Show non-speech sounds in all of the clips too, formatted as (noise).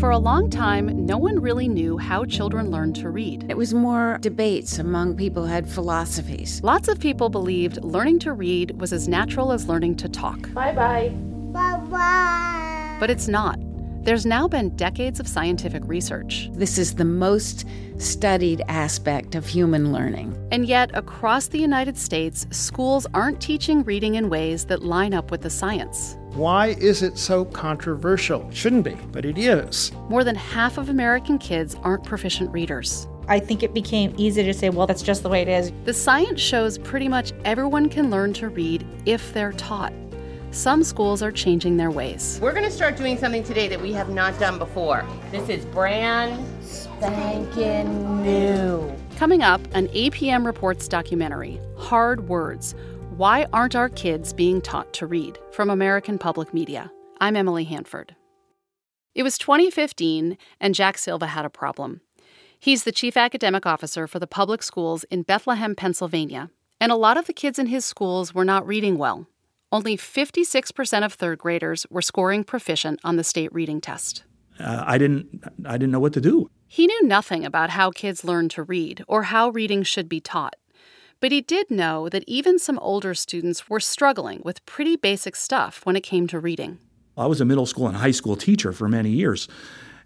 for a long time, no one really knew how children learned to read. It was more debates among people who had philosophies. Lots of people believed learning to read was as natural as learning to talk. Bye bye. Bye bye. But it's not. There's now been decades of scientific research. This is the most studied aspect of human learning. And yet, across the United States, schools aren't teaching reading in ways that line up with the science. Why is it so controversial? Shouldn't be, but it is. More than half of American kids aren't proficient readers. I think it became easy to say, well, that's just the way it is. The science shows pretty much everyone can learn to read if they're taught. Some schools are changing their ways. We're going to start doing something today that we have not done before. This is brand spanking new. Coming up, an APM Reports documentary, Hard Words Why Aren't Our Kids Being Taught to Read? from American Public Media. I'm Emily Hanford. It was 2015, and Jack Silva had a problem. He's the chief academic officer for the public schools in Bethlehem, Pennsylvania, and a lot of the kids in his schools were not reading well only 56% of third graders were scoring proficient on the state reading test. Uh, I didn't I didn't know what to do. He knew nothing about how kids learn to read or how reading should be taught. But he did know that even some older students were struggling with pretty basic stuff when it came to reading. I was a middle school and high school teacher for many years,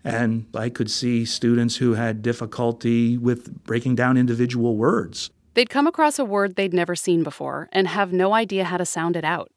and I could see students who had difficulty with breaking down individual words. They'd come across a word they'd never seen before and have no idea how to sound it out.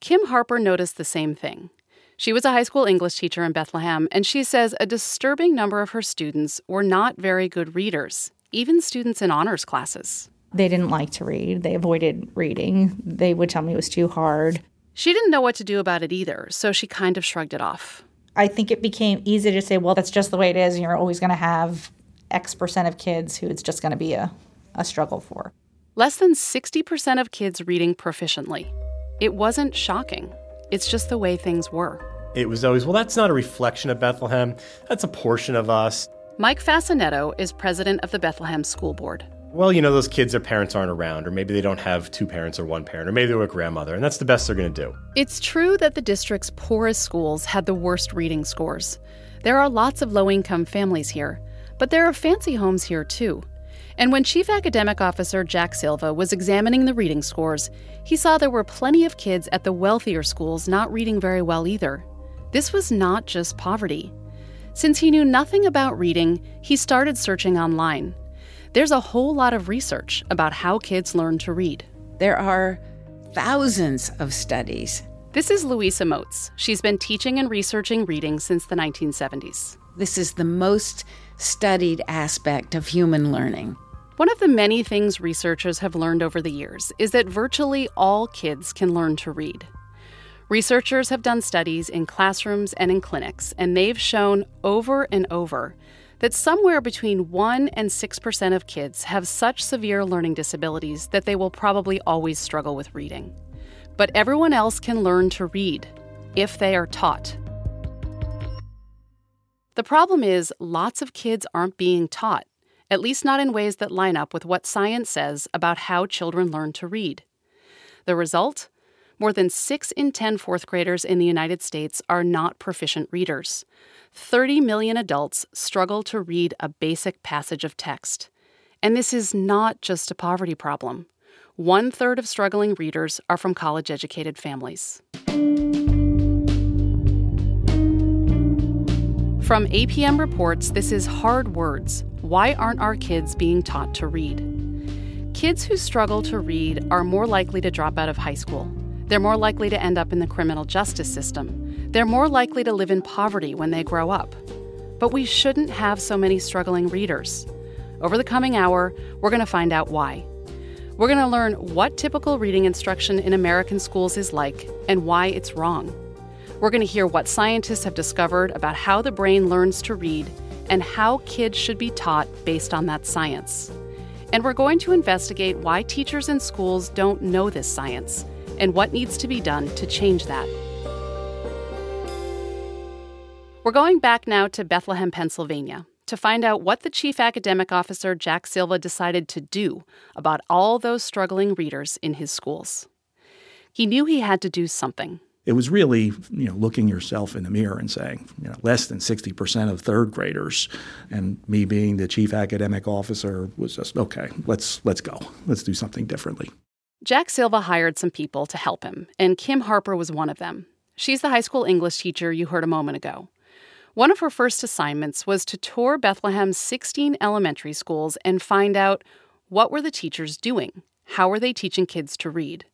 Kim Harper noticed the same thing. She was a high school English teacher in Bethlehem, and she says a disturbing number of her students were not very good readers, even students in honors classes. They didn't like to read, they avoided reading. They would tell me it was too hard. She didn't know what to do about it either, so she kind of shrugged it off. I think it became easy to say, well, that's just the way it is, and you're always going to have X percent of kids who it's just going to be a, a struggle for. Less than 60% of kids reading proficiently. It wasn't shocking. It's just the way things were. It was always, well, that's not a reflection of Bethlehem. That's a portion of us. Mike Faccinetto is president of the Bethlehem School Board. Well, you know, those kids, their parents aren't around, or maybe they don't have two parents or one parent, or maybe they're a grandmother, and that's the best they're going to do. It's true that the district's poorest schools had the worst reading scores. There are lots of low income families here, but there are fancy homes here too. And when Chief Academic Officer Jack Silva was examining the reading scores, he saw there were plenty of kids at the wealthier schools not reading very well either. This was not just poverty. Since he knew nothing about reading, he started searching online. There's a whole lot of research about how kids learn to read. There are thousands of studies. This is Louisa Moats. She's been teaching and researching reading since the 1970s. This is the most studied aspect of human learning. One of the many things researchers have learned over the years is that virtually all kids can learn to read. Researchers have done studies in classrooms and in clinics, and they've shown over and over that somewhere between 1 and 6% of kids have such severe learning disabilities that they will probably always struggle with reading. But everyone else can learn to read if they are taught. The problem is, lots of kids aren't being taught at least not in ways that line up with what science says about how children learn to read. The result? More than 6 in 10 fourth graders in the United States are not proficient readers. 30 million adults struggle to read a basic passage of text. And this is not just a poverty problem. One third of struggling readers are from college educated families. From APM Reports, this is Hard Words Why Aren't Our Kids Being Taught to Read? Kids who struggle to read are more likely to drop out of high school. They're more likely to end up in the criminal justice system. They're more likely to live in poverty when they grow up. But we shouldn't have so many struggling readers. Over the coming hour, we're going to find out why. We're going to learn what typical reading instruction in American schools is like and why it's wrong. We're going to hear what scientists have discovered about how the brain learns to read and how kids should be taught based on that science. And we're going to investigate why teachers in schools don't know this science and what needs to be done to change that. We're going back now to Bethlehem, Pennsylvania, to find out what the chief academic officer, Jack Silva, decided to do about all those struggling readers in his schools. He knew he had to do something. it was really you know looking yourself in the mirror and saying you know less than 60% of third graders and me being the chief academic officer was just okay let's let's go let's do something differently Jack Silva hired some people to help him, and Kim Harper was one of them. She's the high school English teacher you heard a moment ago. One of her first assignments was to tour Bethlehem's 16 elementary schools and find out what were the teachers doing? How were they teaching kids to read?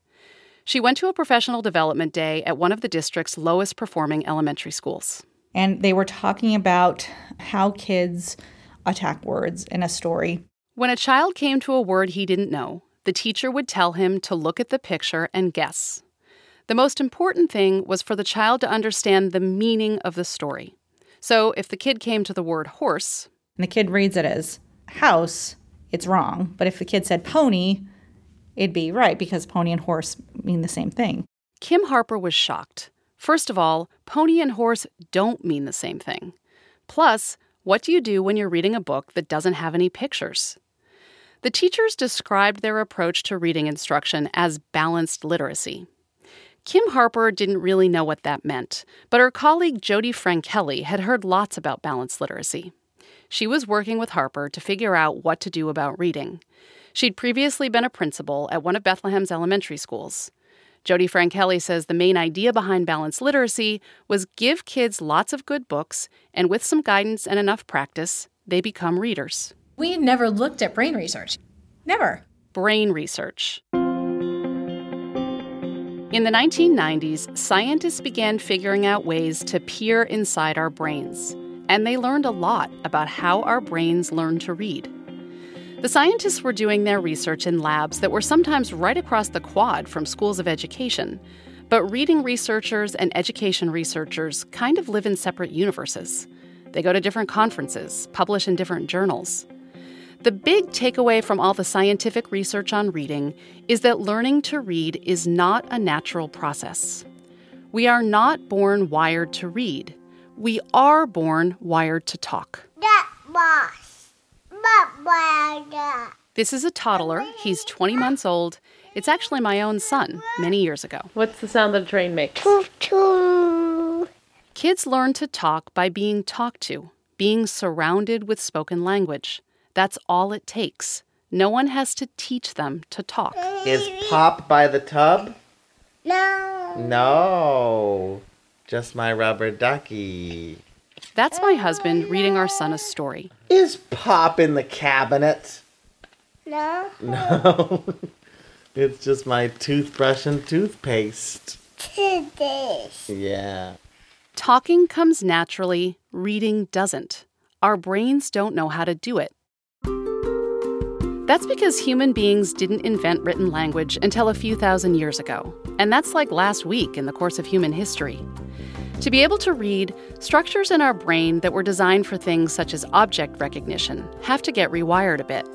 She went to a professional development day at one of the district's lowest performing elementary schools. And they were talking about how kids attack words in a story. When a child came to a word he didn't know, the teacher would tell him to look at the picture and guess. The most important thing was for the child to understand the meaning of the story. So if the kid came to the word horse, and the kid reads it as house, it's wrong. But if the kid said pony, it'd be right because pony and horse mean the same thing. Kim Harper was shocked. First of all, pony and horse don't mean the same thing. Plus, what do you do when you're reading a book that doesn't have any pictures? The teachers described their approach to reading instruction as balanced literacy. Kim Harper didn't really know what that meant, but her colleague Jody Frankeli had heard lots about balanced literacy. She was working with Harper to figure out what to do about reading. She'd previously been a principal at one of Bethlehem's elementary schools. Jody Frankeli says the main idea behind balanced literacy was give kids lots of good books, and with some guidance and enough practice, they become readers. We never looked at brain research. Never. Brain research. In the 1990s, scientists began figuring out ways to peer inside our brains, and they learned a lot about how our brains learn to read. The scientists were doing their research in labs that were sometimes right across the quad from schools of education, but reading researchers and education researchers kind of live in separate universes. They go to different conferences, publish in different journals. The big takeaway from all the scientific research on reading is that learning to read is not a natural process. We are not born wired to read. We are born wired to talk. This is a toddler. He's 20 months old. It's actually my own son, many years ago. What's the sound that a train makes? Kids learn to talk by being talked to, being surrounded with spoken language. That's all it takes. No one has to teach them to talk. Is Pop by the tub? No. No. Just my rubber ducky. That's my husband reading our son a story. Is Pop in the cabinet? No. No. (laughs) it's just my toothbrush and toothpaste. Today's. Yeah. Talking comes naturally, reading doesn't. Our brains don't know how to do it. That's because human beings didn't invent written language until a few thousand years ago, and that's like last week in the course of human history. To be able to read, structures in our brain that were designed for things such as object recognition have to get rewired a bit.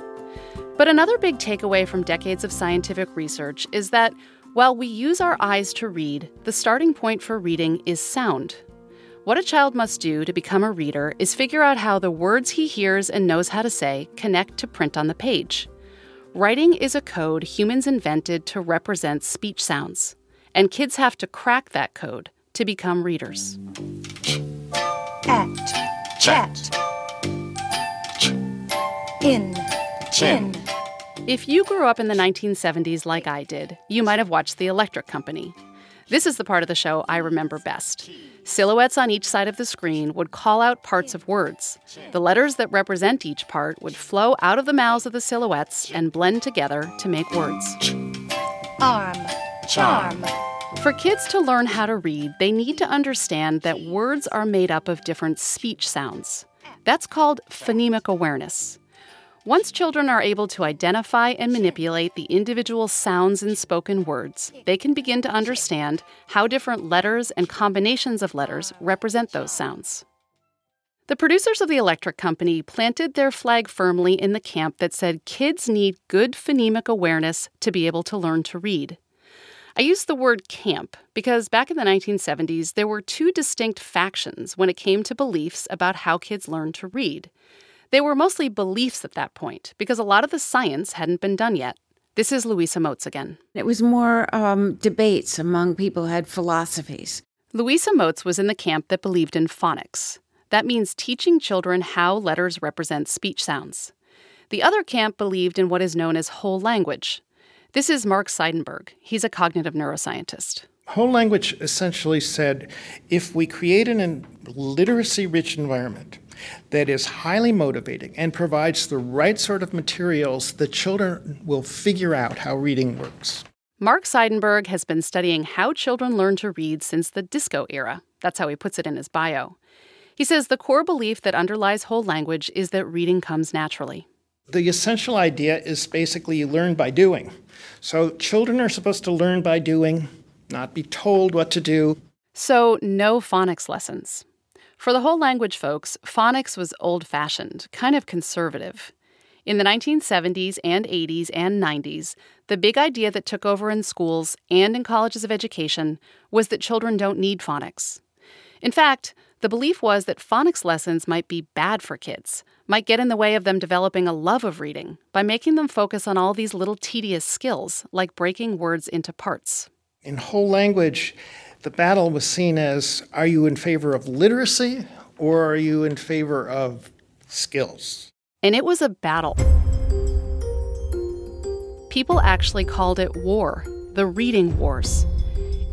But another big takeaway from decades of scientific research is that while we use our eyes to read, the starting point for reading is sound. What a child must do to become a reader is figure out how the words he hears and knows how to say connect to print on the page. Writing is a code humans invented to represent speech sounds, and kids have to crack that code to become readers. At. Chat. In. Chin. If you grew up in the 1970s like I did, you might have watched The Electric Company. This is the part of the show I remember best. Silhouettes on each side of the screen would call out parts of words. The letters that represent each part would flow out of the mouths of the silhouettes and blend together to make words. Arm. Charm. For kids to learn how to read, they need to understand that words are made up of different speech sounds. That's called phonemic awareness. Once children are able to identify and manipulate the individual sounds in spoken words, they can begin to understand how different letters and combinations of letters represent those sounds. The producers of the Electric Company planted their flag firmly in the camp that said kids need good phonemic awareness to be able to learn to read. I use the word camp because back in the 1970s, there were two distinct factions when it came to beliefs about how kids learn to read. They were mostly beliefs at that point because a lot of the science hadn't been done yet. This is Louisa Moats again. It was more um, debates among people who had philosophies. Louisa Moats was in the camp that believed in phonics. That means teaching children how letters represent speech sounds. The other camp believed in what is known as whole language. This is Mark Seidenberg. He's a cognitive neuroscientist. Whole language essentially said if we create an literacy rich environment that is highly motivating and provides the right sort of materials, the children will figure out how reading works. Mark Seidenberg has been studying how children learn to read since the disco era. That's how he puts it in his bio. He says the core belief that underlies whole language is that reading comes naturally. The essential idea is basically you learn by doing. So children are supposed to learn by doing, not be told what to do. So, no phonics lessons. For the whole language folks, phonics was old fashioned, kind of conservative. In the 1970s and 80s and 90s, the big idea that took over in schools and in colleges of education was that children don't need phonics. In fact, the belief was that phonics lessons might be bad for kids, might get in the way of them developing a love of reading by making them focus on all these little tedious skills, like breaking words into parts. In whole language, the battle was seen as are you in favor of literacy or are you in favor of skills? And it was a battle. People actually called it war, the reading wars.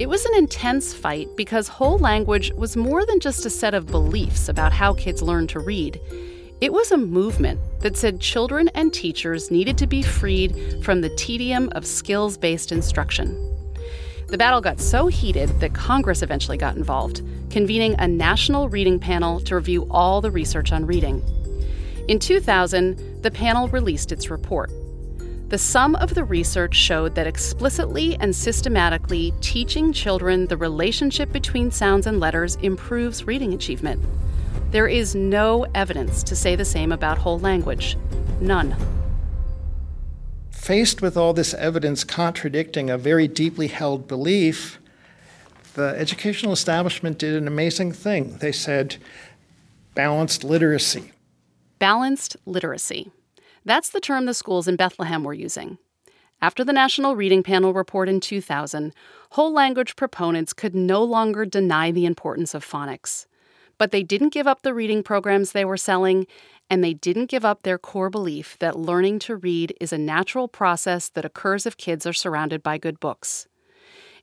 It was an intense fight because whole language was more than just a set of beliefs about how kids learn to read. It was a movement that said children and teachers needed to be freed from the tedium of skills based instruction. The battle got so heated that Congress eventually got involved, convening a national reading panel to review all the research on reading. In 2000, the panel released its report. The sum of the research showed that explicitly and systematically teaching children the relationship between sounds and letters improves reading achievement. There is no evidence to say the same about whole language. None. Faced with all this evidence contradicting a very deeply held belief, the educational establishment did an amazing thing. They said balanced literacy. Balanced literacy. That's the term the schools in Bethlehem were using. After the National Reading Panel report in 2000, whole language proponents could no longer deny the importance of phonics. But they didn't give up the reading programs they were selling, and they didn't give up their core belief that learning to read is a natural process that occurs if kids are surrounded by good books.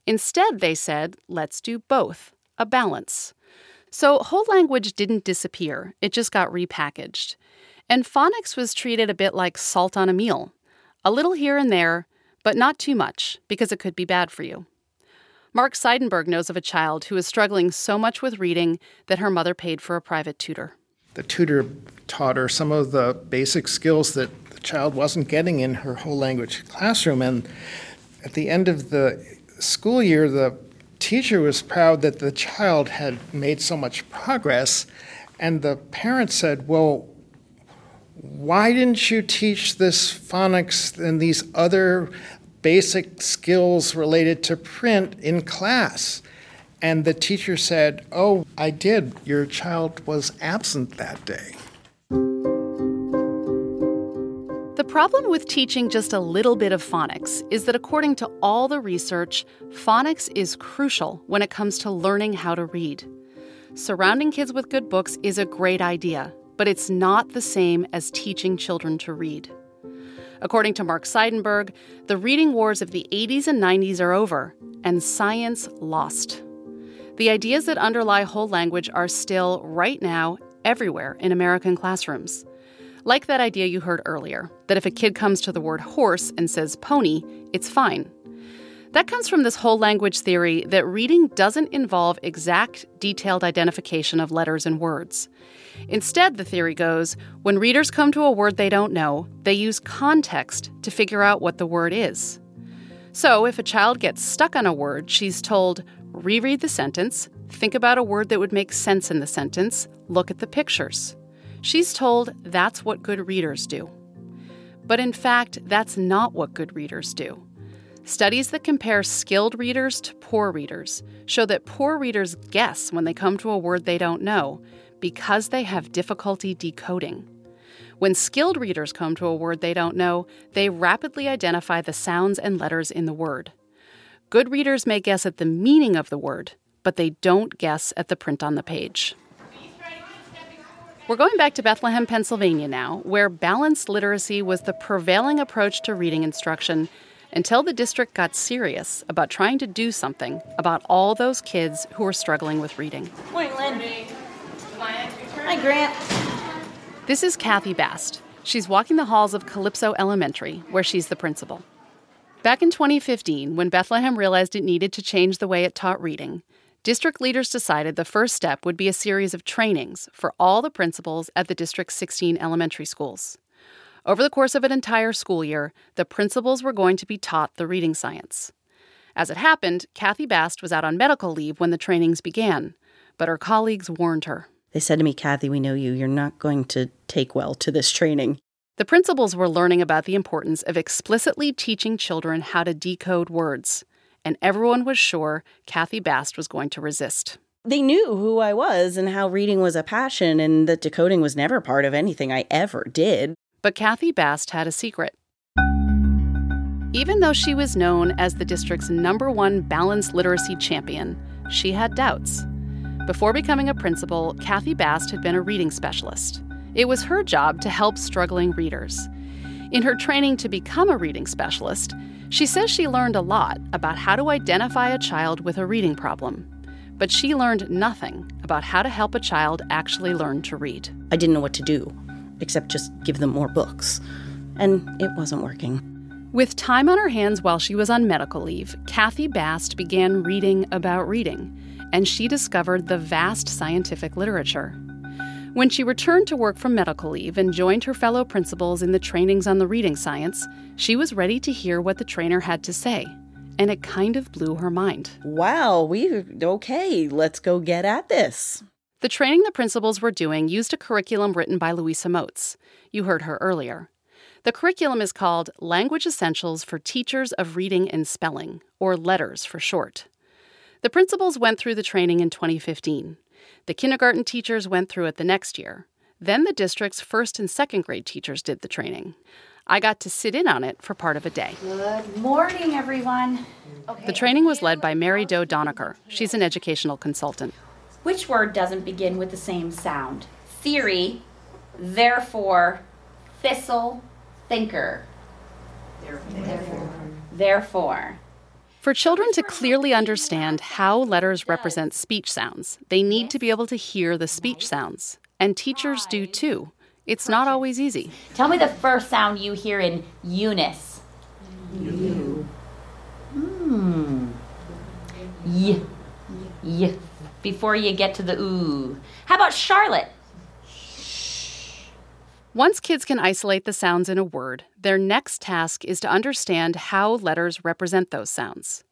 Instead, they said, let's do both, a balance. So, whole language didn't disappear, it just got repackaged. And phonics was treated a bit like salt on a meal a little here and there, but not too much, because it could be bad for you. Mark Seidenberg knows of a child who is struggling so much with reading that her mother paid for a private tutor. The tutor taught her some of the basic skills that the child wasn't getting in her whole language classroom. And at the end of the school year, the teacher was proud that the child had made so much progress. And the parent said, Well, why didn't you teach this phonics and these other basic skills related to print in class? And the teacher said, Oh, I did. Your child was absent that day. The problem with teaching just a little bit of phonics is that, according to all the research, phonics is crucial when it comes to learning how to read. Surrounding kids with good books is a great idea, but it's not the same as teaching children to read. According to Mark Seidenberg, the reading wars of the 80s and 90s are over, and science lost. The ideas that underlie whole language are still, right now, everywhere in American classrooms. Like that idea you heard earlier that if a kid comes to the word horse and says pony, it's fine. That comes from this whole language theory that reading doesn't involve exact, detailed identification of letters and words. Instead, the theory goes when readers come to a word they don't know, they use context to figure out what the word is. So, if a child gets stuck on a word, she's told, reread the sentence, think about a word that would make sense in the sentence, look at the pictures. She's told that's what good readers do. But in fact, that's not what good readers do. Studies that compare skilled readers to poor readers show that poor readers guess when they come to a word they don't know because they have difficulty decoding. When skilled readers come to a word they don't know, they rapidly identify the sounds and letters in the word. Good readers may guess at the meaning of the word, but they don't guess at the print on the page. We're going back to Bethlehem, Pennsylvania now, where balanced literacy was the prevailing approach to reading instruction until the district got serious about trying to do something about all those kids who were struggling with reading. Morning, Lynn. Hi, Grant. This is Kathy Bast. She's walking the halls of Calypso Elementary, where she's the principal. Back in 2015, when Bethlehem realized it needed to change the way it taught reading, district leaders decided the first step would be a series of trainings for all the principals at the district's 16 elementary schools. Over the course of an entire school year, the principals were going to be taught the reading science. As it happened, Kathy Bast was out on medical leave when the trainings began, but her colleagues warned her. They said to me, Kathy, we know you. You're not going to take well to this training. The principals were learning about the importance of explicitly teaching children how to decode words, and everyone was sure Kathy Bast was going to resist. They knew who I was and how reading was a passion, and that decoding was never part of anything I ever did. But Kathy Bast had a secret. Even though she was known as the district's number one balanced literacy champion, she had doubts. Before becoming a principal, Kathy Bast had been a reading specialist. It was her job to help struggling readers. In her training to become a reading specialist, she says she learned a lot about how to identify a child with a reading problem. But she learned nothing about how to help a child actually learn to read. I didn't know what to do, except just give them more books. And it wasn't working. With time on her hands while she was on medical leave, Kathy Bast began reading about reading, and she discovered the vast scientific literature. When she returned to work from medical leave and joined her fellow principals in the trainings on the reading science, she was ready to hear what the trainer had to say. And it kind of blew her mind. Wow, we okay, let's go get at this. The training the principals were doing used a curriculum written by Louisa Moats. You heard her earlier. The curriculum is called Language Essentials for Teachers of Reading and Spelling, or LETRS for short. The principals went through the training in 2015. The kindergarten teachers went through it the next year. Then the district's first and second grade teachers did the training. I got to sit in on it for part of a day. Good morning, everyone. Okay. The training was led by Mary Doe Donaker. She's an educational consultant. Which word doesn't begin with the same sound? Theory, therefore, thistle, thinker. Therefore. Therefore. For children to clearly understand how letters represent speech sounds, they need to be able to hear the speech sounds. And teachers do too. It's not always easy. Tell me the first sound you hear in Eunice. Hmm. Y. Y. Before you get to the ooh. How about Charlotte? Once kids can isolate the sounds in a word, their next task is to understand how letters represent those sounds.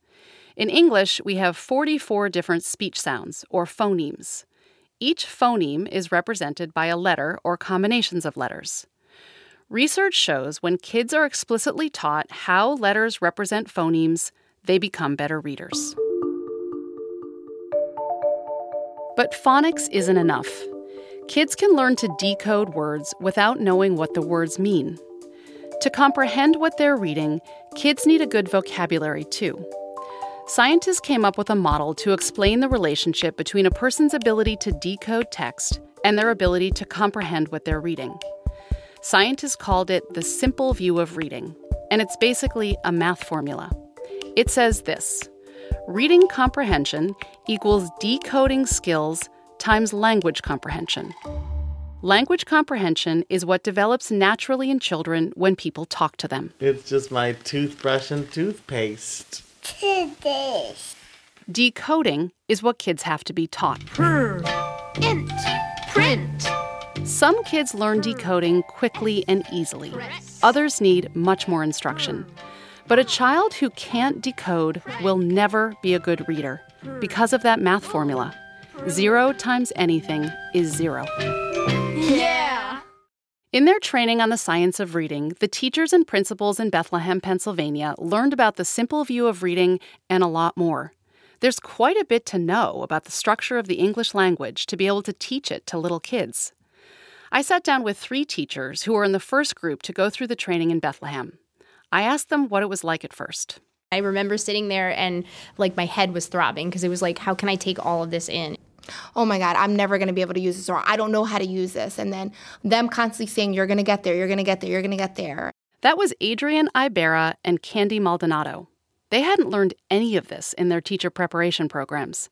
In English, we have 44 different speech sounds, or phonemes. Each phoneme is represented by a letter or combinations of letters. Research shows when kids are explicitly taught how letters represent phonemes, they become better readers. But phonics isn't enough. Kids can learn to decode words without knowing what the words mean. To comprehend what they're reading, kids need a good vocabulary too. Scientists came up with a model to explain the relationship between a person's ability to decode text and their ability to comprehend what they're reading. Scientists called it the simple view of reading, and it's basically a math formula. It says this reading comprehension equals decoding skills times language comprehension. Language comprehension is what develops naturally in children when people talk to them. It's just my toothbrush and toothpaste. This. Decoding is what kids have to be taught. Per. Int. Print. Some kids learn decoding quickly and easily. Others need much more instruction. But a child who can't decode will never be a good reader because of that math formula. Zero times anything is zero. Yeah. In their training on the science of reading, the teachers and principals in Bethlehem, Pennsylvania learned about the simple view of reading and a lot more. There's quite a bit to know about the structure of the English language to be able to teach it to little kids. I sat down with three teachers who were in the first group to go through the training in Bethlehem. I asked them what it was like at first. I remember sitting there and like my head was throbbing because it was like, how can I take all of this in? Oh my God, I'm never gonna be able to use this, or I don't know how to use this. And then them constantly saying, You're gonna get there, you're gonna get there, you're gonna get there. That was Adrian Ibera and Candy Maldonado. They hadn't learned any of this in their teacher preparation programs.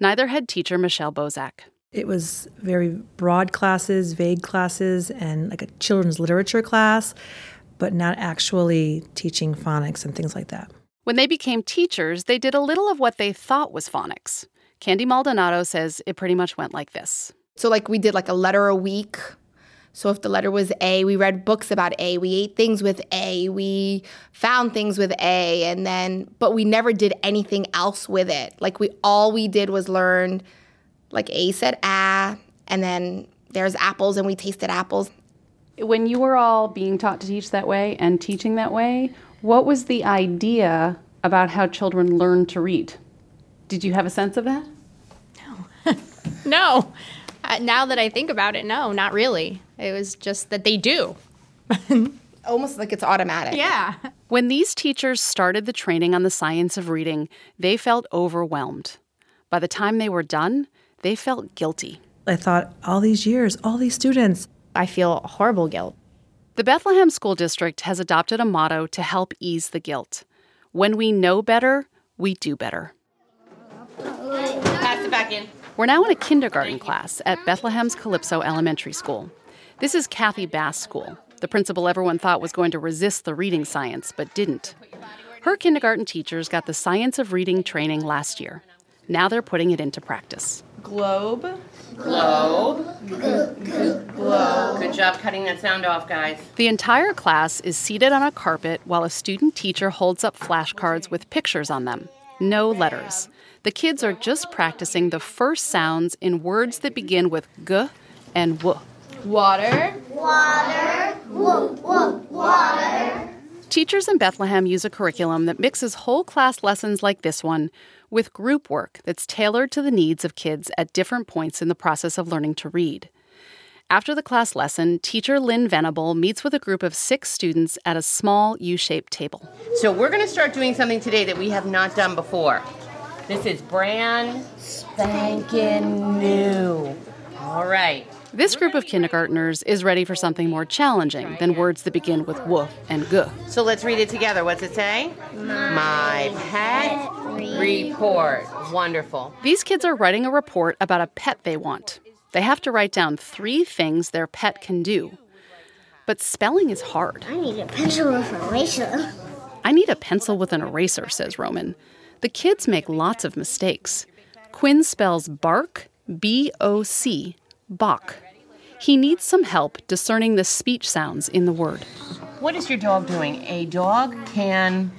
Neither had teacher Michelle Bozak. It was very broad classes, vague classes, and like a children's literature class, but not actually teaching phonics and things like that. When they became teachers, they did a little of what they thought was phonics. Candy Maldonado says it pretty much went like this. So, like, we did like a letter a week. So, if the letter was A, we read books about A. We ate things with A. We found things with A. And then, but we never did anything else with it. Like, we all we did was learn, like, A said ah, and then there's apples, and we tasted apples. When you were all being taught to teach that way and teaching that way, what was the idea about how children learn to read? Did you have a sense of that? No. (laughs) Uh, now that I think about it, no, not really. It was just that they do. (laughs) Almost like it's automatic. Yeah. When these teachers started the training on the science of reading, they felt overwhelmed. By the time they were done, they felt guilty. I thought, all these years, all these students. I feel horrible guilt. The Bethlehem School District has adopted a motto to help ease the guilt. When we know better, we do better. Pass it back in. We're now in a kindergarten class at Bethlehem's Calypso Elementary School. This is Kathy Bast's School, the principal everyone thought was going to resist the reading science, but didn't. Her kindergarten teachers got the science of reading training last year. Now they're putting it into practice. Globe. Globe. Globe. Good job cutting that sound off, guys. The entire class is seated on a carpet while a student teacher holds up flashcards with pictures on them. No letters. The kids are just practicing the first sounds in words that begin with g and w. Water. Water. Whoop, whoop, water. Teachers in Bethlehem use a curriculum that mixes whole class lessons like this one with group work that's tailored to the needs of kids at different points in the process of learning to read. After the class lesson, teacher Lynn Venable meets with a group of six students at a small U shaped table. So, we're going to start doing something today that we have not done before. This is brand spanking new. All right. This group of kindergartners is ready for something more challenging than words that begin with w and g. So let's read it together. What's it say? My, pet report. Wonderful. These kids are writing a report about a pet they want. They have to write down three things their pet can do. But spelling is hard. I need a pencil with an eraser. I need a pencil with an eraser, says Roman. The kids make lots of mistakes. Quinn spells bark, B O C, Bach. He needs some help discerning the speech sounds in the word. What is your dog doing? A dog can.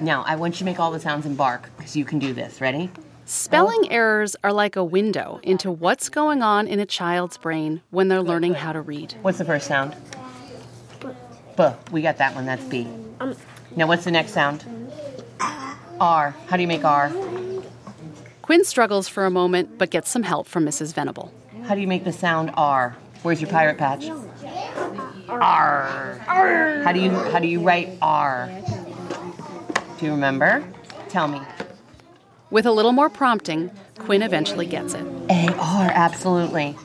Now, I want you to make all the sounds and bark because you can do this. Ready? Spelling errors are like a window into what's going on in a child's brain when they're learning how to read. What's the first sound? B. We got that one. That's B. Um, Now, what's the next sound? R. How do you make R? Quinn struggles for a moment but gets some help from Mrs. Venable. How do you make the sound R? Where's your pirate patch? R. How do you how do you write R? Do you remember? Tell me. With a little more prompting, Quinn eventually gets it. A R, absolutely.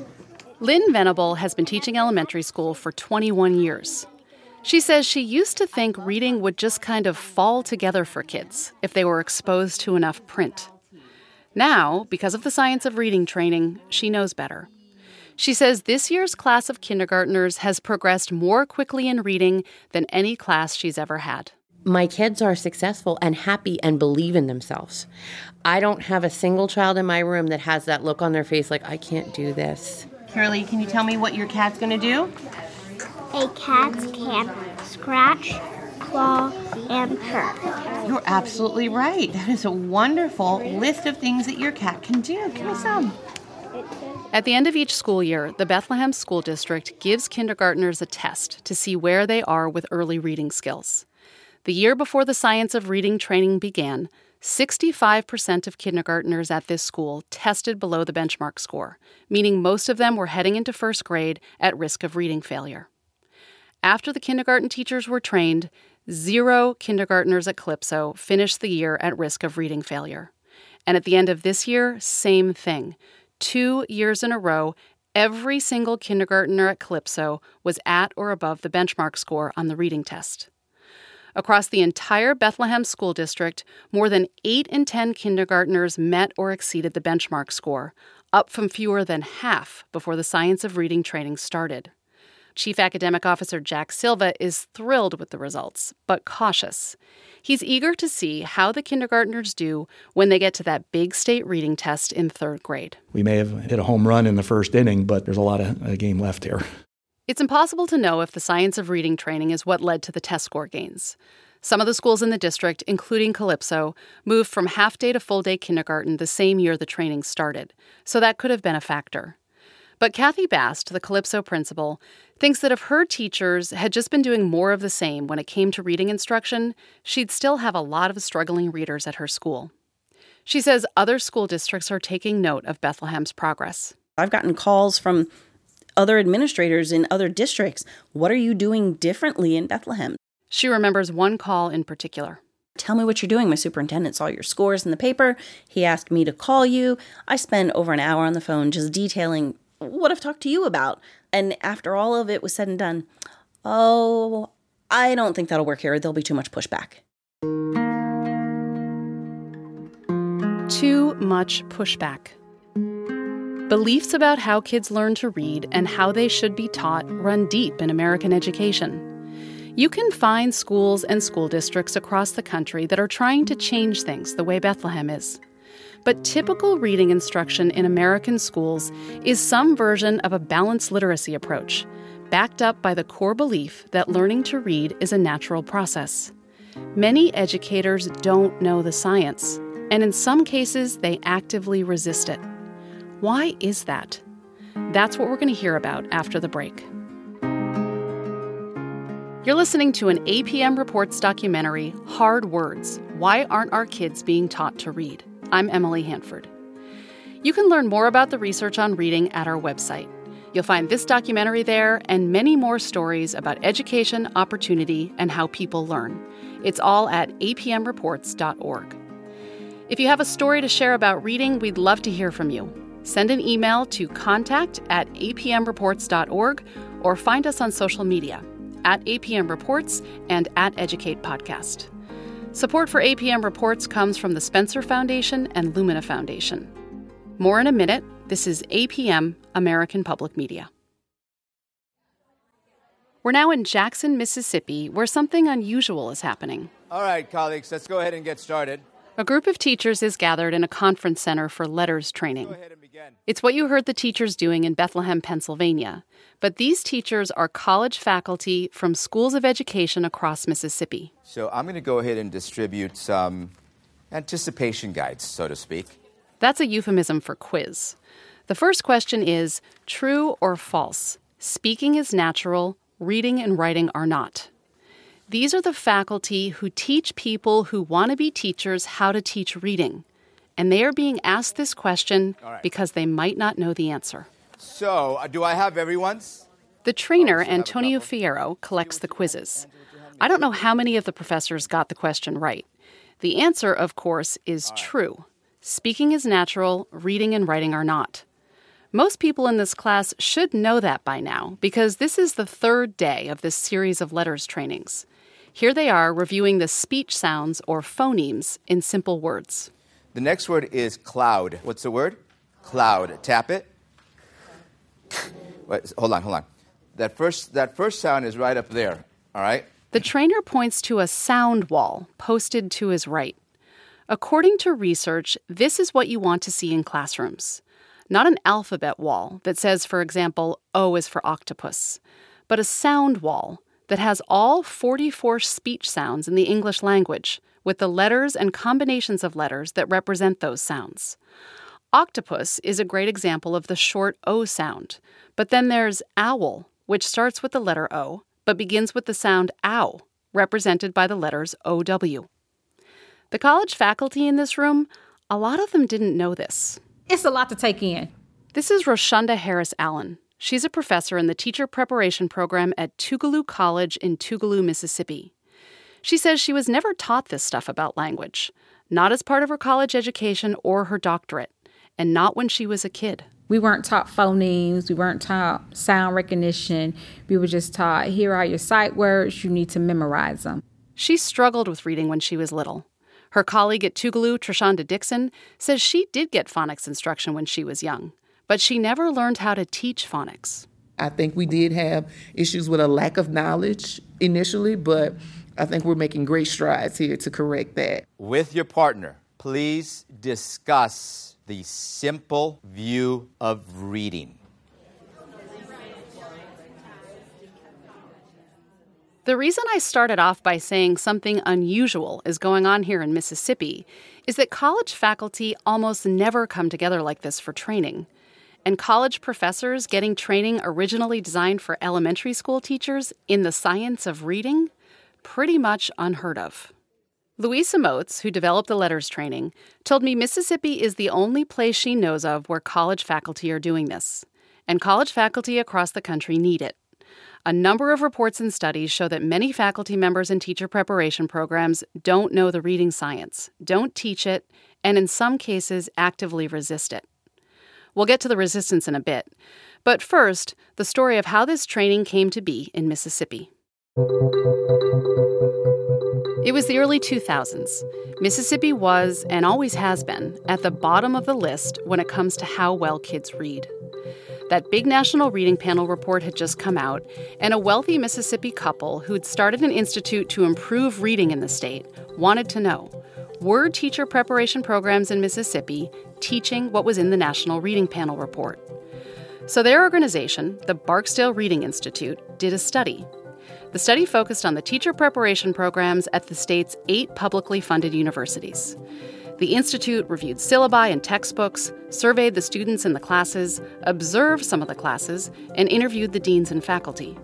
Lynn Venable has been teaching elementary school for 21 years. She says she used to think reading would just kind of fall together for kids if they were exposed to enough print. Now, because of the science of reading training, she knows better. She says this year's class of kindergartners has progressed more quickly in reading than any class she's ever had. My kids are successful and happy and believe in themselves. I don't have a single child in my room that has that look on their face like, I can't do this. Carolee, can you tell me what your cat's gonna do? A cat can scratch, claw, and purr. You're absolutely right. That is a wonderful list of things that your cat can do. Give me some. At the end of each school year, the Bethlehem School District gives kindergartners a test to see where they are with early reading skills. The year before the science of reading training began, 65% of kindergartners at this school tested below the benchmark score, meaning most of them were heading into first grade at risk of reading failure. After the kindergarten teachers were trained, zero kindergartners at Calypso finished the year at risk of reading failure. And at the end of this year, same thing. Two years in a row, every single kindergartner at Calypso was at or above the benchmark score on the reading test. Across the entire Bethlehem School District, more than 8 in 10 kindergartners met or exceeded the benchmark score, up from fewer than half before the Science of Reading training started. Chief Academic Officer Jack Silva is thrilled with the results, but cautious. He's eager to see how the kindergartners do when they get to that big state reading test in third grade. We may have hit a home run in the first inning, but there's a lot of uh, game left here. It's impossible to know if the science of reading training is what led to the test score gains. Some of the schools in the district, including Calypso, moved from half day to full day kindergarten the same year the training started, so that could have been a factor. But Kathy Bast, the Calypso principal, thinks that if her teachers had just been doing more of the same when it came to reading instruction, she'd still have a lot of struggling readers at her school. She says other school districts are taking note of Bethlehem's progress. I've gotten calls from other administrators in other districts. What are you doing differently in Bethlehem? She remembers one call in particular. Tell me what you're doing. My superintendent saw your scores in the paper. He asked me to call you. I spent over an hour on the phone just detailing what I've talked to you about. And after all of it was said and done, oh, I don't think that'll work here. There'll be too much pushback. Too much pushback. Beliefs about how kids learn to read and how they should be taught run deep in American education. You can find schools and school districts across the country that are trying to change things the way Bethlehem is. But typical reading instruction in American schools is some version of a balanced literacy approach, backed up by the core belief that learning to read is a natural process. Many educators don't know the science, and in some cases, they actively resist it. Why is that? That's what we're going to hear about after the break. You're listening to an APM Reports documentary, Hard Words Why Aren't Our Kids Being Taught to Read? I'm Emily Hanford. You can learn more about the research on reading at our website. You'll find this documentary there and many more stories about education, opportunity, and how people learn. It's all at apmreports.org. If you have a story to share about reading, we'd love to hear from you. Send an email to contact at apmreports.org or find us on social media at APM Reports and at Educate Podcast. Support for APM Reports comes from the Spencer Foundation and Lumina Foundation. More in a minute. This is APM, American Public Media. We're now in Jackson, Mississippi, where something unusual is happening. All right, colleagues, let's go ahead and get started. A group of teachers is gathered in a conference center for LETRS training. It's what you heard the teachers doing in Bethlehem, Pennsylvania. But these teachers are college faculty from schools of education across Mississippi. So I'm going to go ahead and distribute some anticipation guides, so to speak. That's a euphemism for quiz. The first question is true or false? Speaking is natural, reading and writing are not. These are the faculty who teach people who want to be teachers how to teach reading. And they are being asked this question right. because they might not know the answer. So, uh, do I have everyone's? The trainer, Antonio Fierro, collects the quizzes. I don't know how many of the professors got the question right. The answer, of course, is true. Speaking is natural, reading and writing are not. Most people in this class should know that by now because this is the third day of this series of LETRS trainings. Here they are reviewing the speech sounds or phonemes in simple words. The next word is cloud. What's the word? Cloud. Tap it. Wait, hold on, hold on. That first, that first sound is right up there, all right? The trainer points to a sound wall posted to his right. According to research, this is what you want to see in classrooms. Not an alphabet wall that says, for example, O is for octopus, but a sound wall that has all 44 speech sounds in the English language, with the letters and combinations of letters that represent those sounds. Octopus is a great example of the short O sound, but then there's owl, which starts with the letter O, but begins with the sound ow, represented by the letters OW. The college faculty in this room, a lot of them didn't know this. It's a lot to take in. This is Roshunda Harris Allen. She's a professor in the teacher preparation program at Tougaloo College in Tougaloo, Mississippi. She says she was never taught this stuff about language, not as part of her college education or her doctorate, and not when she was a kid. We weren't taught phonemes, we weren't taught sound recognition. We were just taught here are your sight words, you need to memorize them. She struggled with reading when she was little. Her colleague at Tougaloo, Trishonda Dixon, says she did get phonics instruction when she was young, but she never learned how to teach phonics. I think we did have issues with a lack of knowledge initially, but I think we're making great strides here to correct that. With your partner, please discuss the simple view of reading. The reason I started off by saying something unusual is going on here in Mississippi is that college faculty almost never come together like this for training. And college professors getting training originally designed for elementary school teachers in the science of reading? Pretty much unheard of. Louisa Moats, who developed the LETRS training, told me Mississippi is the only place she knows of where college faculty are doing this. And college faculty across the country need it. A number of reports and studies show that many faculty members in teacher preparation programs don't know the reading science, don't teach it, and in some cases actively resist it. We'll get to the resistance in a bit. But first, the story of how this training came to be in Mississippi. It was the early 2000s. Mississippi was, and always has been, at the bottom of the list when it comes to how well kids read. That big national reading panel report had just come out, and a wealthy Mississippi couple who'd started an institute to improve reading in the state wanted to know were teacher preparation programs in Mississippi teaching what was in the National Reading Panel report? So their organization, the Barksdale Reading Institute, did a study. The study focused on the teacher preparation programs at the state's eight publicly funded universities. The Institute reviewed syllabi and textbooks, surveyed the students in the classes, observed some of the classes, and interviewed the deans and faculty.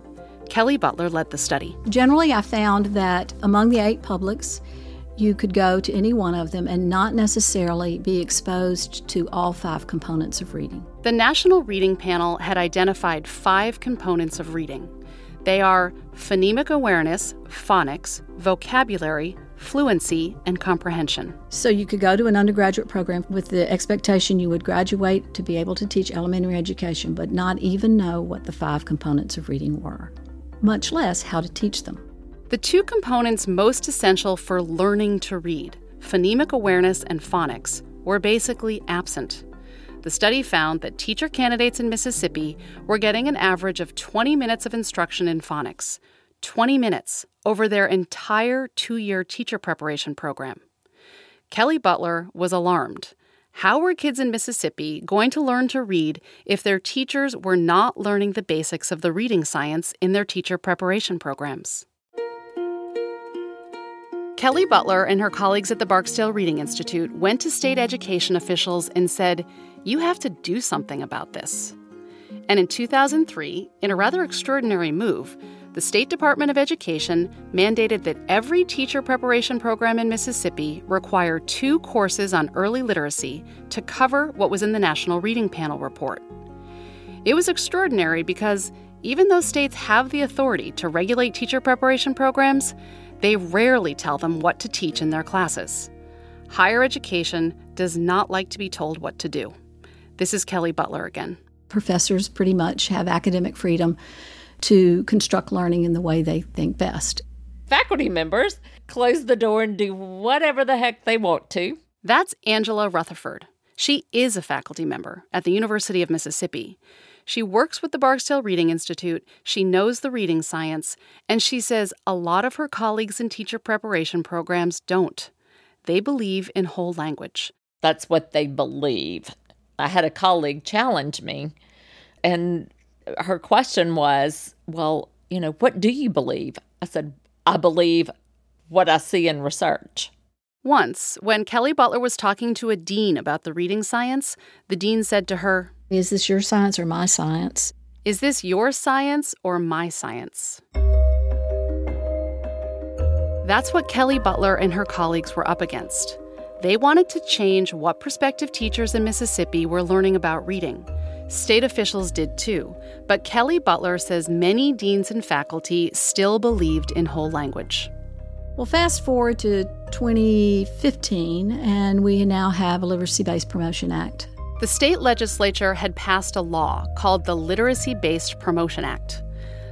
Kelly Butler led the study. Generally, I found that among the eight publics, you could go to any one of them and not necessarily be exposed to all five components of reading. The National Reading Panel had identified five components of reading. They are phonemic awareness, phonics, vocabulary, fluency, and comprehension. So you could go to an undergraduate program with the expectation you would graduate to be able to teach elementary education, but not even know what the five components of reading were, much less how to teach them. The two components most essential for learning to read, phonemic awareness and phonics, were basically absent. The study found that teacher candidates in Mississippi were getting an average of 20 minutes of instruction in phonics, 20 minutes over their entire two year teacher preparation program. Kelly Butler was alarmed. How were kids in Mississippi going to learn to read if their teachers were not learning the basics of the reading science in their teacher preparation programs? Kelly Butler and her colleagues at the Barksdale Reading Institute went to state education officials and said, You have to do something about this. And in 2003, in a rather extraordinary move, the State Department of Education mandated that every teacher preparation program in Mississippi require two courses on early literacy to cover what was in the National Reading Panel report. It was extraordinary because even though states have the authority to regulate teacher preparation programs, they rarely tell them what to teach in their classes. Higher education does not like to be told what to do. This is Kelly Butler again. Professors pretty much have academic freedom to construct learning in the way they think best. Faculty members close the door and do whatever the heck they want to. That's Angela Rutherford. She is a faculty member at the University of Mississippi. She works with the Barksdale Reading Institute, she knows the reading science, and she says a lot of her colleagues in teacher preparation programs don't. They believe in whole language. That's what they believe. I had a colleague challenge me, and her question was, Well, you know, what do you believe? I said, I believe what I see in research. Once, when Kelly Butler was talking to a dean about the reading science, the dean said to her, Is this your science or my science? Is this your science or my science? That's what Kelly Butler and her colleagues were up against. They wanted to change what prospective teachers in Mississippi were learning about reading. State officials did too, but Kelly Butler says many deans and faculty still believed in whole language. Well, fast forward to 2015, and we now have a Literacy Based Promotion Act. The state legislature had passed a law called the Literacy Based Promotion Act.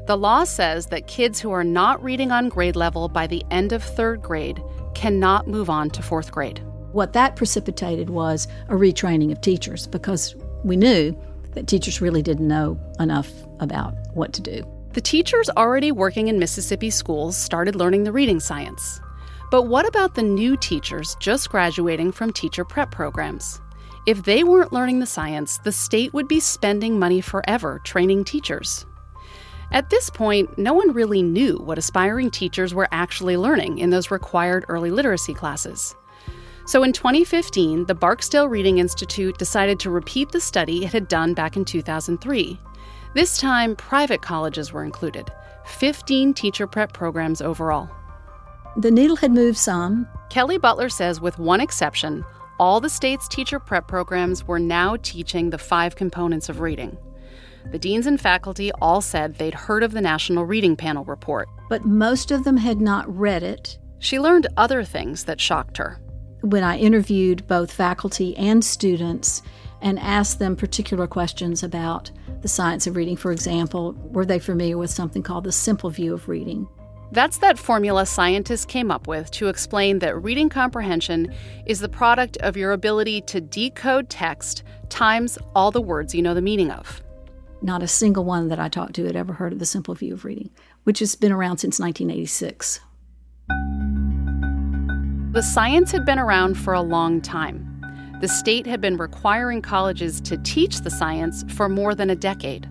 The law says that kids who are not reading on grade level by the end of third grade cannot move on to fourth grade. What that precipitated was a retraining of teachers because we knew that teachers really didn't know enough about what to do. The teachers already working in Mississippi schools started learning the reading science. But what about the new teachers just graduating from teacher prep programs? If they weren't learning the science, the state would be spending money forever training teachers. At this point, no one really knew what aspiring teachers were actually learning in those required early literacy classes. So in 2015, the Barksdale Reading Institute decided to repeat the study it had done back in 2003. This time, private colleges were included 15 teacher prep programs overall. The needle had moved some. Kelly Butler says, with one exception, all the state's teacher prep programs were now teaching the five components of reading. The deans and faculty all said they'd heard of the National Reading Panel report. But most of them had not read it. She learned other things that shocked her. When I interviewed both faculty and students and asked them particular questions about the science of reading, for example, were they familiar with something called the simple view of reading? That's that formula scientists came up with to explain that reading comprehension is the product of your ability to decode text times all the words you know the meaning of. Not a single one that I talked to had ever heard of the simple view of reading, which has been around since 1986. The science had been around for a long time. The state had been requiring colleges to teach the science for more than a decade.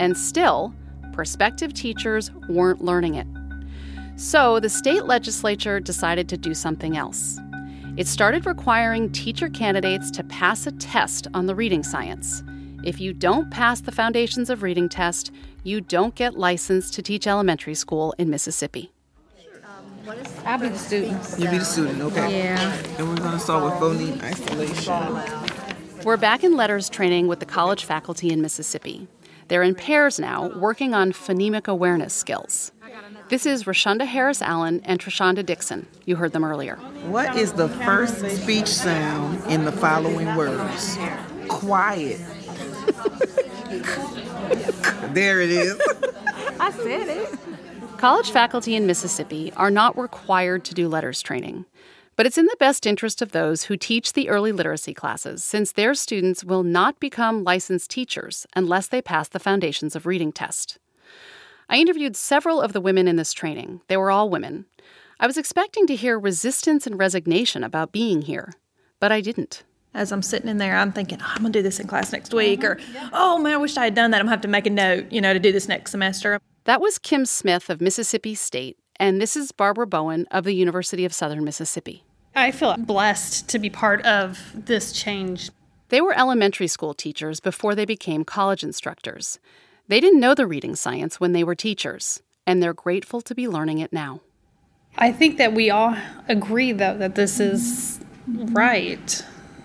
And still, prospective teachers weren't learning it. So the state legislature decided to do something else. It started requiring teacher candidates to pass a test on the reading science. If you don't pass the Foundations of Reading test, you don't get licensed to teach elementary school in Mississippi. I'll be the student. You'll be the student, okay? Yeah. And we're gonna start with phoneme isolation. We're back in LETRS training with the college faculty in Mississippi. They're in pairs now, working on phonemic awareness skills. This is Rashonda Harris Allen and Trishonda Dixon. You heard them earlier. What is the first speech sound in the following words? Quiet. (laughs) there it is. I said it. College faculty in Mississippi are not required to do LETRS training, but it's in the best interest of those who teach the early literacy classes since their students will not become licensed teachers unless they pass the Foundations of Reading test. I interviewed several of the women in this training. They were all women. I was expecting to hear resistance and resignation about being here, but I didn't. As I'm sitting in there, I'm thinking, oh, I'm gonna do this in class next week, or oh man, I wish I had done that. I'm gonna have to make a note, you know, to do this next semester. That was Kim Smith of Mississippi State, and this is Barbara Bowen of the University of Southern Mississippi. I feel blessed to be part of this change. They were elementary school teachers before they became college instructors. They didn't know the reading science when they were teachers, and they're grateful to be learning it now. I think that we all agree, though, that this is right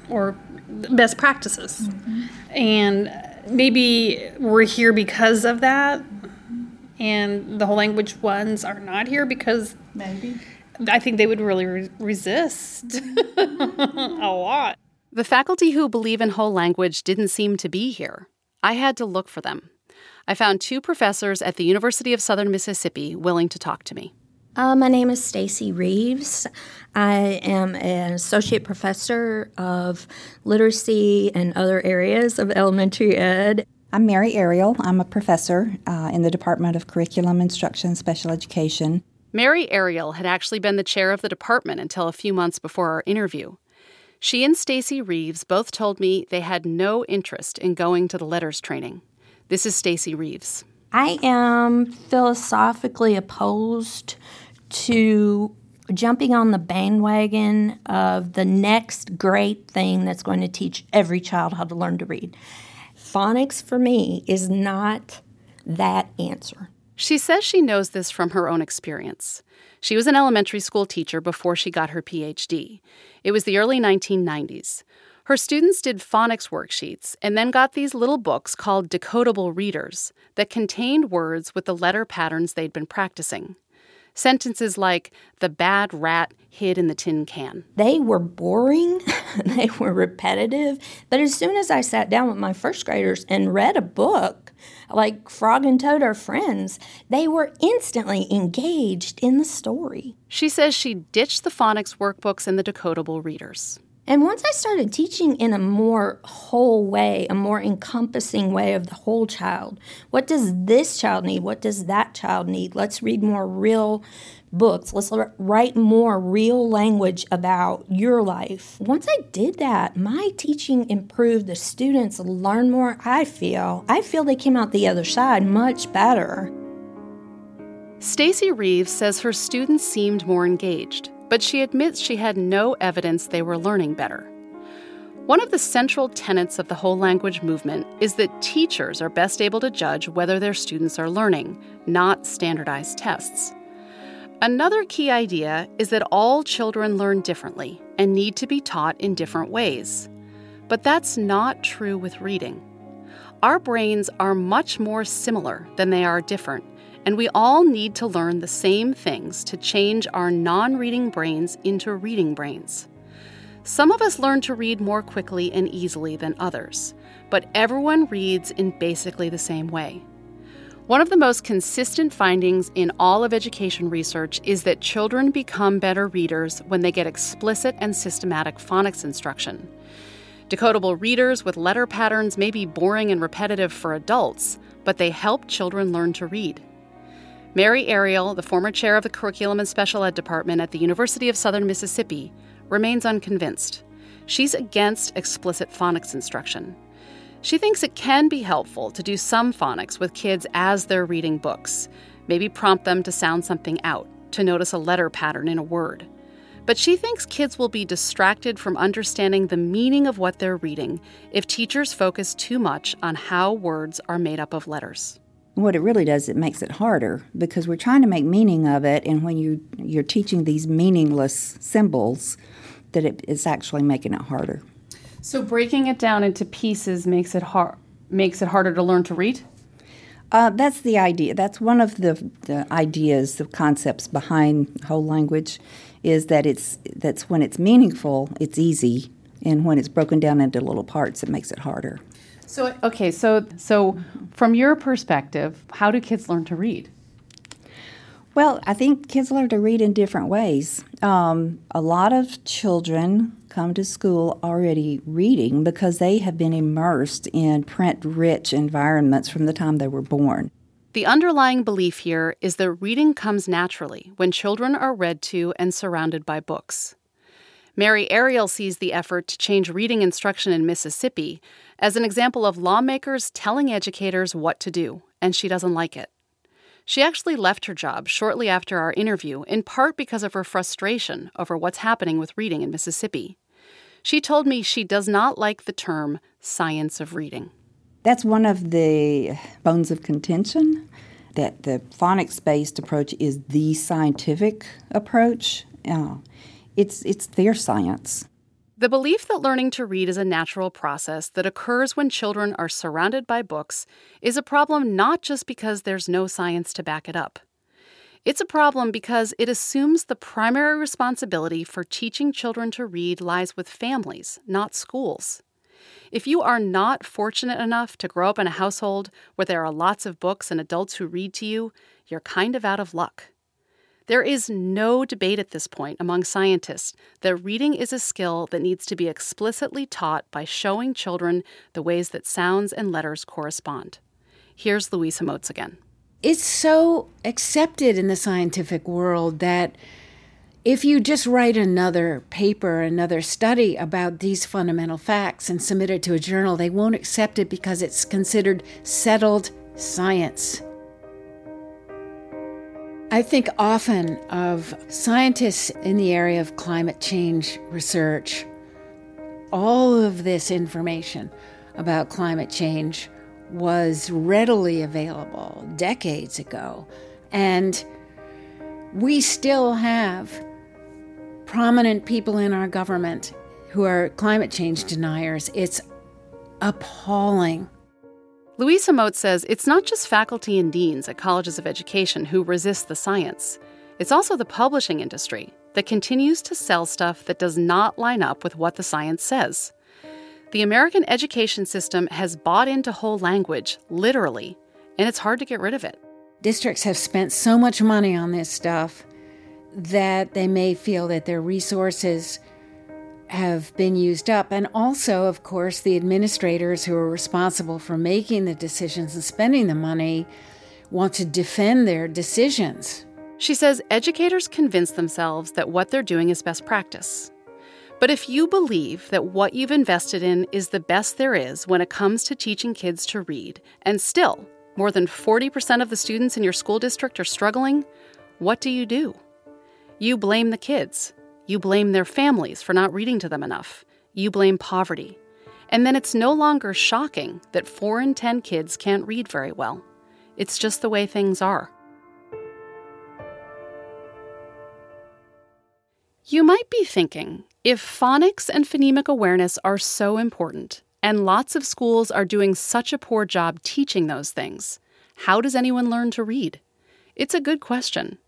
or best practices. And maybe we're here because of that, and the whole language ones are not here because maybe I think they would really re- resist (laughs) a lot. The faculty who believe in whole language didn't seem to be here. I had to look for them. I found two professors at the University of Southern Mississippi willing to talk to me. Uh, my name is Stacy Reeves. I am an associate professor of literacy and other areas of elementary ed. I'm Mary Ariel. I'm a professor uh, in the Department of Curriculum Instruction and Special Education. Mary Ariel had actually been the chair of the department until a few months before our interview. She and Stacy Reeves both told me they had no interest in going to the LETRS training. This is Stacy Reeves. I am philosophically opposed to jumping on the bandwagon of the next great thing that's going to teach every child how to learn to read. Phonics for me is not that answer. She says she knows this from her own experience. She was an elementary school teacher before she got her PhD. It was the early 1990s. Her students did phonics worksheets and then got these little books called decodable readers that contained words with the letter patterns they'd been practicing. Sentences like, the bad rat hid in the tin can. They were boring, (laughs) they were repetitive, but as soon as I sat down with my first graders and read a book, like Frog and Toad are friends, they were instantly engaged in the story. She says she ditched the phonics workbooks and the decodable readers. And once I started teaching in a more whole way, a more encompassing way of the whole child, what does this child need? What does that child need? Let's read more real books. Let's write more real language about your life. Once I did that, my teaching improved. The students learn more. I feel. I feel they came out the other side much better. Stacy Reeves says her students seemed more engaged but she admits she had no evidence they were learning better. One of the central tenets of the whole language movement is that teachers are best able to judge whether their students are learning, not standardized tests. Another key idea is that all children learn differently and need to be taught in different ways. But that's not true with reading. Our brains are much more similar than they are different, and we all need to learn the same things to change our non reading brains into reading brains. Some of us learn to read more quickly and easily than others, but everyone reads in basically the same way. One of the most consistent findings in all of education research is that children become better readers when they get explicit and systematic phonics instruction. Decodable readers with letter patterns may be boring and repetitive for adults, but they help children learn to read. Mary Ariel, the former chair of the Curriculum and Special Ed Department at the University of Southern Mississippi, remains unconvinced. She's against explicit phonics instruction. She thinks it can be helpful to do some phonics with kids as they're reading books, maybe prompt them to sound something out, to notice a letter pattern in a word. But she thinks kids will be distracted from understanding the meaning of what they're reading if teachers focus too much on how words are made up of letters what it really does it makes it harder because we're trying to make meaning of it. And when you you're teaching these meaningless symbols that it, it's actually making it harder. So breaking it down into pieces makes it hard makes it harder to learn to read? Uh, that's the idea. That's one of the, the ideas the concepts behind whole language is that it's that's when it's meaningful it's easy. And when it's broken down into little parts it makes it harder so okay, so so from your perspective, how do kids learn to read? Well, I think kids learn to read in different ways. Um, a lot of children come to school already reading because they have been immersed in print rich environments from the time they were born. The underlying belief here is that reading comes naturally when children are read to and surrounded by books. Mary Ariel sees the effort to change reading instruction in Mississippi as an example of lawmakers telling educators what to do, and she doesn't like it. She actually left her job shortly after our interview, in part because of her frustration over what's happening with reading in Mississippi. She told me she does not like the term science of reading. That's one of the bones of contention that the phonics based approach is the scientific approach. Uh, it's, it's their science. The belief that learning to read is a natural process that occurs when children are surrounded by books is a problem not just because there's no science to back it up. It's a problem because it assumes the primary responsibility for teaching children to read lies with families, not schools. If you are not fortunate enough to grow up in a household where there are lots of books and adults who read to you, you're kind of out of luck. There is no debate at this point among scientists that reading is a skill that needs to be explicitly taught by showing children the ways that sounds and letters correspond. Here's Louisa Moats again. It's so accepted in the scientific world that if you just write another paper, another study about these fundamental facts and submit it to a journal, they won't accept it because it's considered settled science. I think often of scientists in the area of climate change research. All of this information about climate change was readily available decades ago. And we still have prominent people in our government who are climate change deniers. It's appalling. Louisa Moats says it's not just faculty and deans at colleges of education who resist the science, it's also the publishing industry that continues to sell stuff that does not line up with what the science says. The American education system has bought into whole language, literally, and it's hard to get rid of it. Districts have spent so much money on this stuff that they may feel that their resources have been used up. And also, of course, the administrators who are responsible for making the decisions and spending the money want to defend their decisions. She says educators convince themselves that what they're doing is best practice. But if you believe that what you've invested in is the best there is when it comes to teaching kids to read, and still more than 40% of the students in your school district are struggling, what do you do? You blame the kids. You blame their families for not reading to them enough. You blame poverty. And then it's no longer shocking that 4 in 10 kids can't read very well. It's just the way things are. You might be thinking if phonics and phonemic awareness are so important, and lots of schools are doing such a poor job teaching those things, how does anyone learn to read? It's a good question.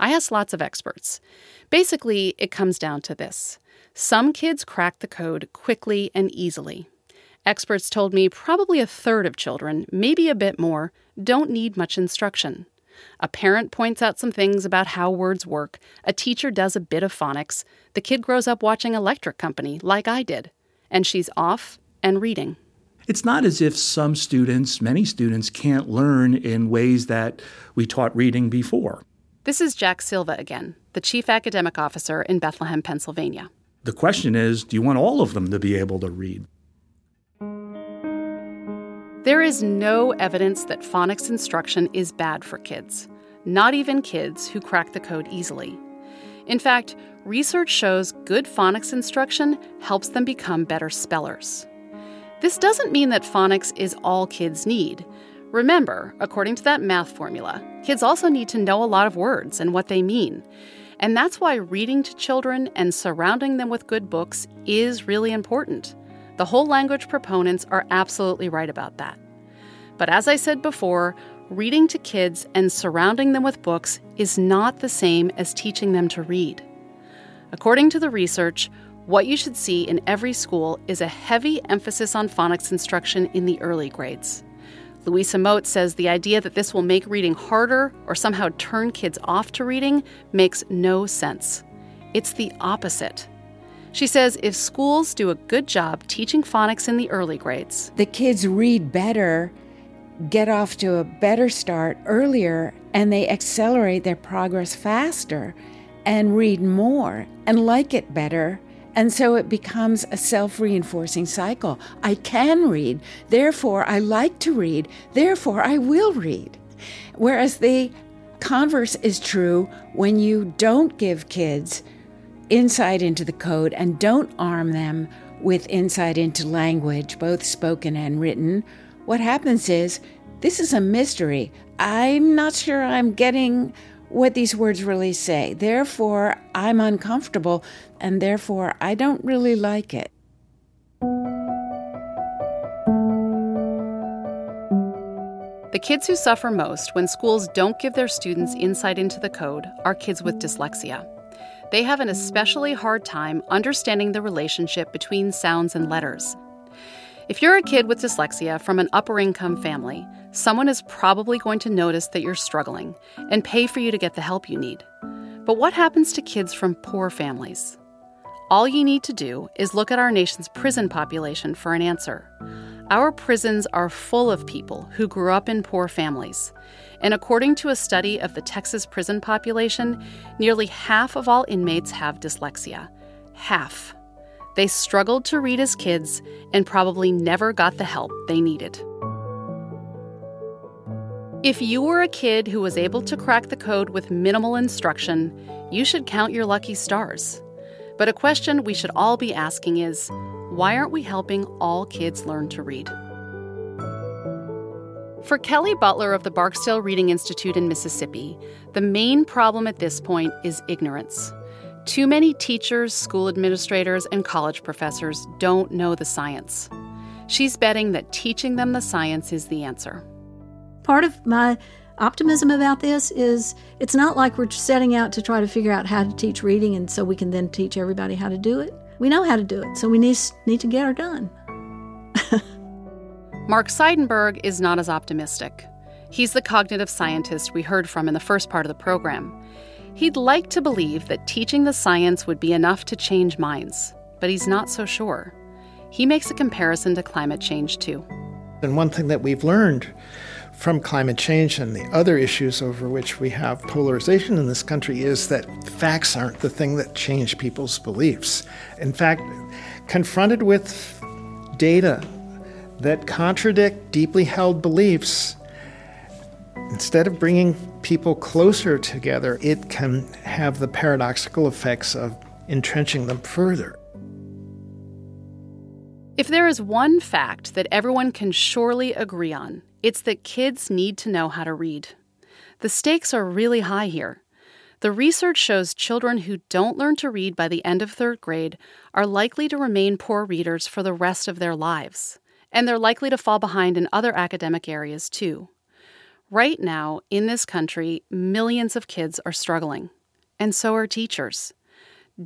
I asked lots of experts. Basically, it comes down to this some kids crack the code quickly and easily. Experts told me probably a third of children, maybe a bit more, don't need much instruction. A parent points out some things about how words work, a teacher does a bit of phonics, the kid grows up watching Electric Company, like I did, and she's off and reading. It's not as if some students, many students, can't learn in ways that we taught reading before. This is Jack Silva again, the Chief Academic Officer in Bethlehem, Pennsylvania. The question is do you want all of them to be able to read? There is no evidence that phonics instruction is bad for kids, not even kids who crack the code easily. In fact, research shows good phonics instruction helps them become better spellers. This doesn't mean that phonics is all kids need. Remember, according to that math formula, kids also need to know a lot of words and what they mean. And that's why reading to children and surrounding them with good books is really important. The whole language proponents are absolutely right about that. But as I said before, reading to kids and surrounding them with books is not the same as teaching them to read. According to the research, what you should see in every school is a heavy emphasis on phonics instruction in the early grades. Louisa Moats says the idea that this will make reading harder or somehow turn kids off to reading makes no sense. It's the opposite. She says if schools do a good job teaching phonics in the early grades, the kids read better, get off to a better start earlier, and they accelerate their progress faster and read more and like it better. And so it becomes a self reinforcing cycle. I can read, therefore I like to read, therefore I will read. Whereas the converse is true when you don't give kids insight into the code and don't arm them with insight into language, both spoken and written, what happens is this is a mystery. I'm not sure I'm getting what these words really say. Therefore, I'm uncomfortable, and therefore, I don't really like it. The kids who suffer most when schools don't give their students insight into the code are kids with dyslexia they have an especially hard time understanding the relationship between sounds and letters. If you're a kid with dyslexia from an upper income family, someone is probably going to notice that you're struggling and pay for you to get the help you need. But what happens to kids from poor families? All you need to do is look at our nation's prison population for an answer. Our prisons are full of people who grew up in poor families. And according to a study of the Texas prison population, nearly half of all inmates have dyslexia. Half. They struggled to read as kids and probably never got the help they needed. If you were a kid who was able to crack the code with minimal instruction, you should count your lucky stars. But a question we should all be asking is why aren't we helping all kids learn to read? For Kelly Butler of the Barksdale Reading Institute in Mississippi, the main problem at this point is ignorance. Too many teachers, school administrators, and college professors don't know the science. She's betting that teaching them the science is the answer. Part of my optimism about this is it's not like we're setting out to try to figure out how to teach reading and so we can then teach everybody how to do it. We know how to do it, so we need, need to get her done. (laughs) Mark Seidenberg is not as optimistic. He's the cognitive scientist we heard from in the first part of the program. He'd like to believe that teaching the science would be enough to change minds, but he's not so sure. He makes a comparison to climate change, too. And one thing that we've learned from climate change and the other issues over which we have polarization in this country is that facts aren't the thing that change people's beliefs. In fact, confronted with data that contradict deeply held beliefs, instead of bringing people closer together, it can have the paradoxical effects of entrenching them further. If there is one fact that everyone can surely agree on, it's that kids need to know how to read. The stakes are really high here. The research shows children who don't learn to read by the end of third grade are likely to remain poor readers for the rest of their lives and they're likely to fall behind in other academic areas too. Right now, in this country, millions of kids are struggling, and so are teachers.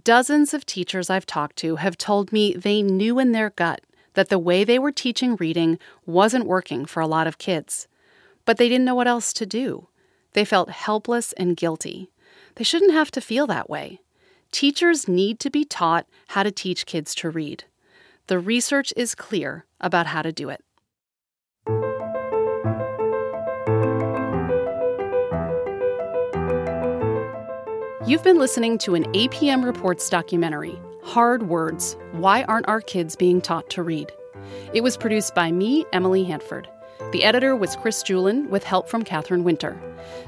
Dozens of teachers I've talked to have told me they knew in their gut that the way they were teaching reading wasn't working for a lot of kids, but they didn't know what else to do. They felt helpless and guilty. They shouldn't have to feel that way. Teachers need to be taught how to teach kids to read. The research is clear about how to do it. You've been listening to an APM Reports documentary, Hard Words Why Aren't Our Kids Being Taught to Read? It was produced by me, Emily Hanford. The editor was Chris Julin, with help from Catherine Winter.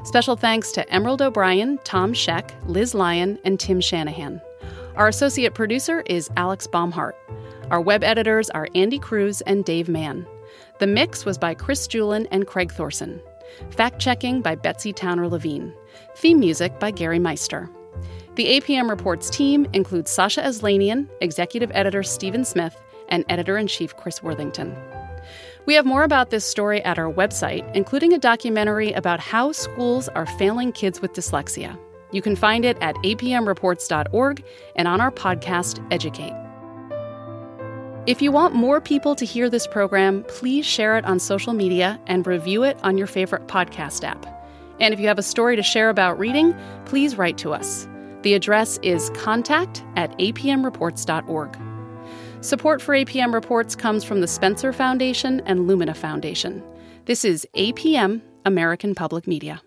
Special thanks to Emerald O'Brien, Tom Scheck, Liz Lyon, and Tim Shanahan. Our associate producer is Alex Baumhart. Our web editors are Andy Cruz and Dave Mann. The mix was by Chris Julin and Craig Thorson. Fact checking by Betsy Towner Levine. Theme music by Gary Meister. The APM Reports team includes Sasha Aslanian, executive editor Stephen Smith, and editor in chief Chris Worthington. We have more about this story at our website, including a documentary about how schools are failing kids with dyslexia. You can find it at apmreports.org and on our podcast, Educate. If you want more people to hear this program, please share it on social media and review it on your favorite podcast app. And if you have a story to share about reading, please write to us. The address is contact at apmreports.org. Support for APM Reports comes from the Spencer Foundation and Lumina Foundation. This is APM, American Public Media.